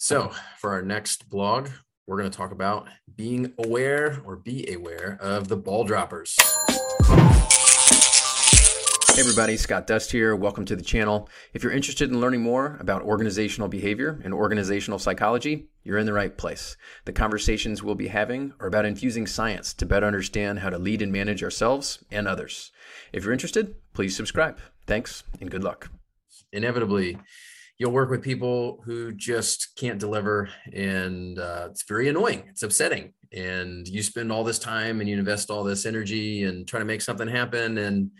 So, for our next blog, we're going to talk about being aware or be aware of the ball droppers. Hey everybody, Scott Dust here. Welcome to the channel. If you're interested in learning more about organizational behavior and organizational psychology, you're in the right place. The conversations we'll be having are about infusing science to better understand how to lead and manage ourselves and others. If you're interested, please subscribe. Thanks and good luck. Inevitably, you'll work with people who just can't deliver and uh, it's very annoying. It's upsetting. And you spend all this time and you invest all this energy and try to make something happen and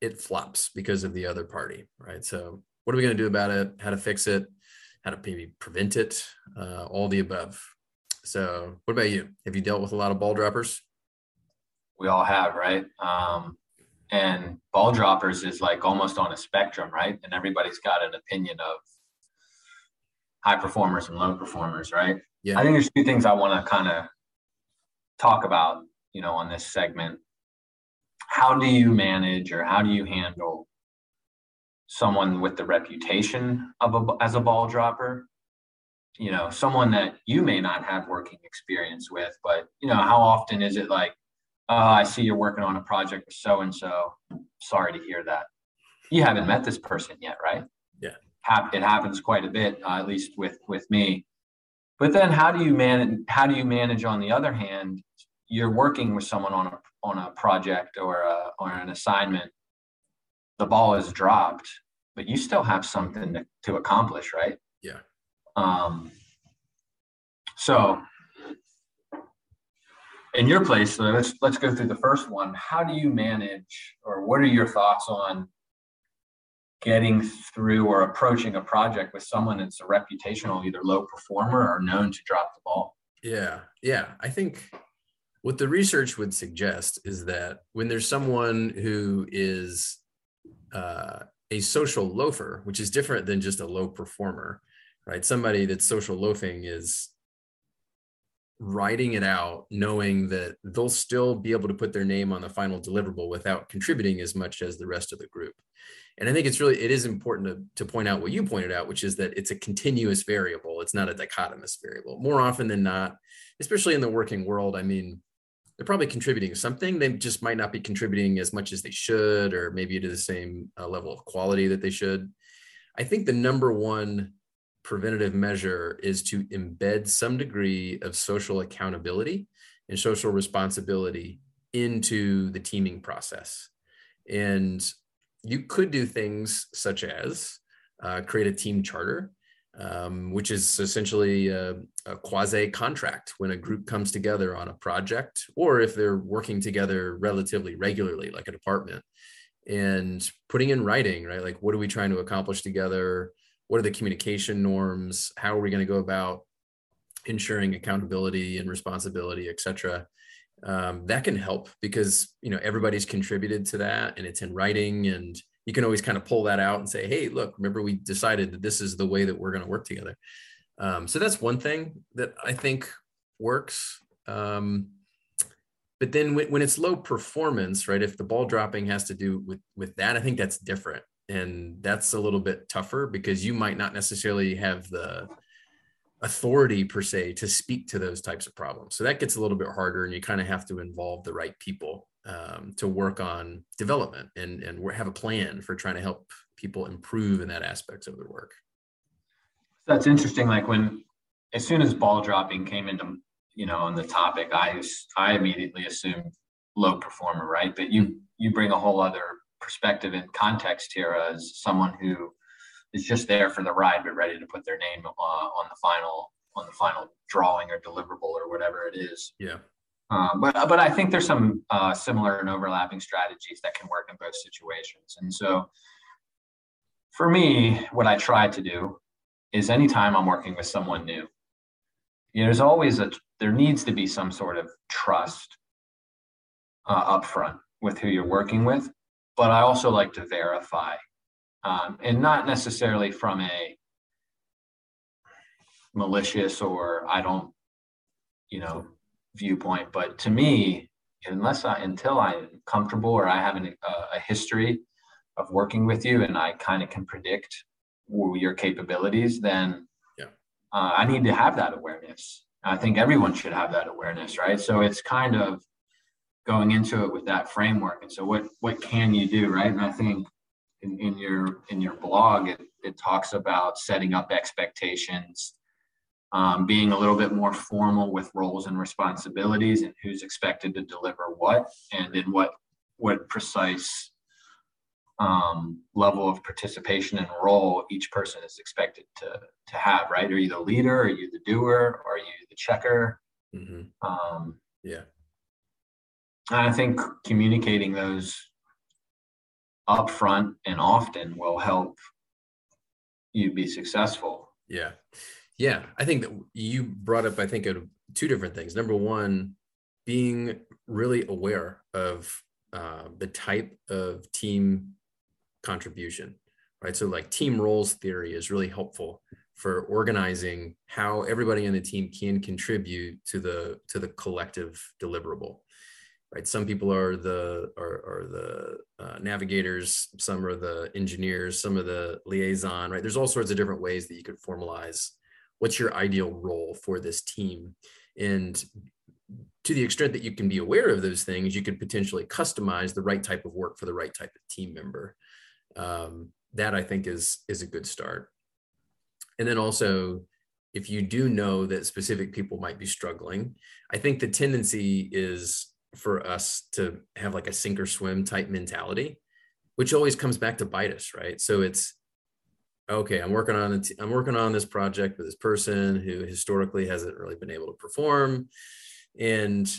it flops because of the other party, right? So, what are we going to do about it? How to fix it? How to maybe prevent it? Uh, all the above. So, what about you? Have you dealt with a lot of ball droppers? We all have, right? Um, and ball droppers is like almost on a spectrum, right? And everybody's got an opinion of high performers and low performers, right? Yeah. I think there's two things I want to kind of talk about, you know, on this segment. How do you manage or how do you handle someone with the reputation of a, as a ball dropper? You know someone that you may not have working experience with but you know how often is it like oh i see you're working on a project with so and so sorry to hear that. You haven't met this person yet right it happens quite a bit uh, at least with with me but then how do you manage how do you manage on the other hand you're working with someone on a on a project or a, or an assignment, the ball is dropped, but you still have something to, to accomplish, right? Yeah. Um, so in your place, so let's let's go through the first one. How do you manage, or what are your thoughts on getting through or approaching a project with someone that's a reputational either low performer or known to drop the ball? Yeah, yeah. I think what the research would suggest is that when there's someone who is uh, a social loafer, which is different than just a low performer, right? Somebody that's social loafing is writing it out, knowing that they'll still be able to put their name on the final deliverable without contributing as much as the rest of the group. And I think it's really, it is important to, to point out what you pointed out, which is that it's a continuous variable. It's not a dichotomous variable. More often than not, especially in the working world, I mean, they're probably contributing something. They just might not be contributing as much as they should, or maybe to the same uh, level of quality that they should. I think the number one preventative measure is to embed some degree of social accountability and social responsibility into the teaming process. And you could do things such as uh, create a team charter um, which is essentially a, a quasi contract when a group comes together on a project, or if they're working together relatively regularly, like a department, and putting in writing, right? Like, what are we trying to accomplish together? What are the communication norms? How are we going to go about ensuring accountability and responsibility, et cetera? Um, that can help because you know everybody's contributed to that and it's in writing and you can always kind of pull that out and say, hey, look, remember we decided that this is the way that we're going to work together. Um, so that's one thing that I think works. Um, but then when, when it's low performance, right? If the ball dropping has to do with with that, I think that's different, and that's a little bit tougher because you might not necessarily have the authority per se to speak to those types of problems. So that gets a little bit harder, and you kind of have to involve the right people um, to work on development and and have a plan for trying to help people improve in that aspects of their work. That's interesting. Like when, as soon as ball dropping came into you know on the topic, I I immediately assumed low performer, right? But you you bring a whole other perspective and context here as someone who is just there for the ride but ready to put their name uh, on the final on the final drawing or deliverable or whatever it is. Yeah. Um, but but I think there's some uh, similar and overlapping strategies that can work in both situations. And so, for me, what I try to do is anytime I'm working with someone new, you know, there's always a there needs to be some sort of trust uh, upfront with who you're working with. But I also like to verify, um, and not necessarily from a malicious or I don't, you know, viewpoint. But to me, unless I until I'm comfortable or I have an, uh, a history of working with you and I kind of can predict your capabilities, then yeah. uh, I need to have that awareness. I think everyone should have that awareness, right? So it's kind of going into it with that framework. And so what what can you do, right? And I think in, in your in your blog it, it talks about setting up expectations, um, being a little bit more formal with roles and responsibilities and who's expected to deliver what and in what what precise um, level of participation and role each person is expected to to have. Right? Are you the leader? Are you the doer? Are you the checker? Mm-hmm. Um, yeah. I think communicating those upfront and often will help you be successful. Yeah. Yeah. I think that you brought up, I think, two different things. Number one, being really aware of uh, the type of team contribution, right? So, like team roles theory is really helpful for organizing how everybody in the team can contribute to the to the collective deliverable right? Some people are the are, are the uh, navigators some are the engineers some of the liaison right? There's all sorts of different ways that you could formalize what's your ideal role for this team. And to the extent that you can be aware of those things you could potentially customize the right type of work for the right type of team member. Um, that i think is is a good start. And then also if you do know that specific people might be struggling i think the tendency is for us to have like a sink or swim type mentality, which always comes back to bite us, right? So it's okay. I'm working on it. I'm working on this project with this person who historically hasn't really been able to perform, and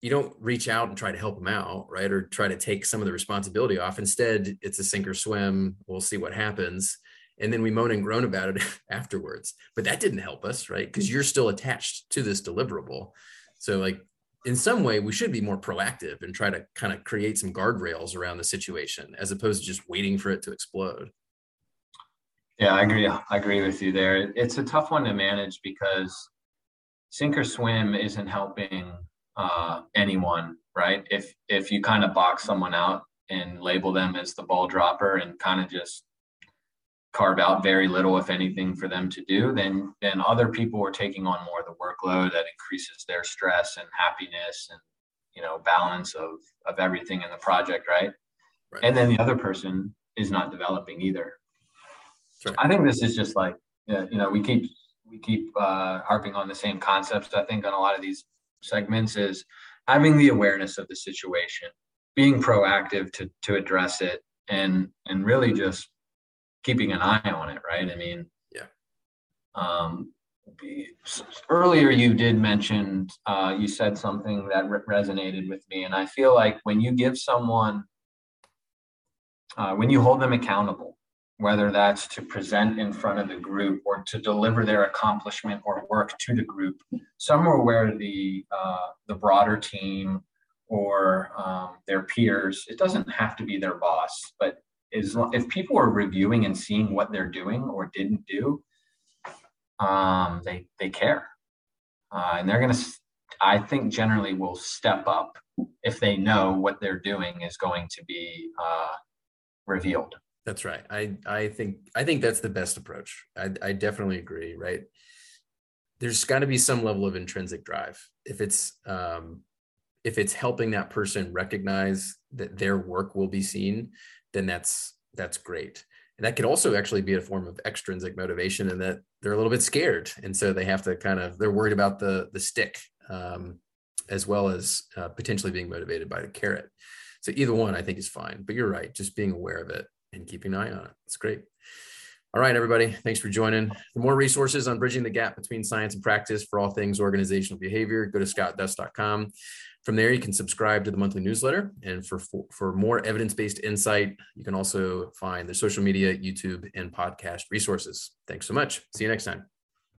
you don't reach out and try to help them out, right? Or try to take some of the responsibility off. Instead, it's a sink or swim. We'll see what happens. And then we moan and groan about it afterwards. But that didn't help us, right? Because you're still attached to this deliverable. So, like, in some way we should be more proactive and try to kind of create some guardrails around the situation as opposed to just waiting for it to explode. Yeah i agree i agree with you there. It's a tough one to manage because sink or swim isn't helping uh, anyone right? If if you kind of box someone out and label them as the ball dropper and kind of just carve out very little, if anything, for them to do, then then other people are taking on more of the workload that increases their stress and happiness and you know balance of of everything in the project, right? right. And then the other person is not developing either. Sure. I think this is just like you know we keep we keep uh, harping on the same concepts. I think on a lot of these segments is having the awareness of the situation, being proactive to to address it, and and really just keeping an eye on it, right? I mean, yeah. Um, earlier you did mention uh, you said something that re- resonated with me, and I feel like when you give someone, uh, when you hold them accountable, whether that's to present in front of the group or to deliver their accomplishment or work to the group, somewhere where the uh, the broader team or um, their peers, it doesn't have to be their boss, but is if people are reviewing and seeing what they're doing or didn't do, um, they they care, uh, and they're gonna. I think generally will step up if they know what they're doing is going to be uh, revealed. That's right. I I think I think that's the best approach. I I definitely agree. Right. There's got to be some level of intrinsic drive. If it's um, if it's helping that person recognize that their work will be seen, then that's that's great. And that could also actually be a form of extrinsic motivation and that they're a little bit scared. And so they have to kind of, they're worried about the, the stick um, as well as uh, potentially being motivated by the carrot. So either one I think is fine, but you're right. Just being aware of it and keeping an eye on it. It's great. All right, everybody. Thanks for joining. For more resources on bridging the gap between science and practice for all things organizational behavior, go to scottdust.com. From there, you can subscribe to the monthly newsletter. And for, for, for more evidence based insight, you can also find the social media, YouTube, and podcast resources. Thanks so much. See you next time.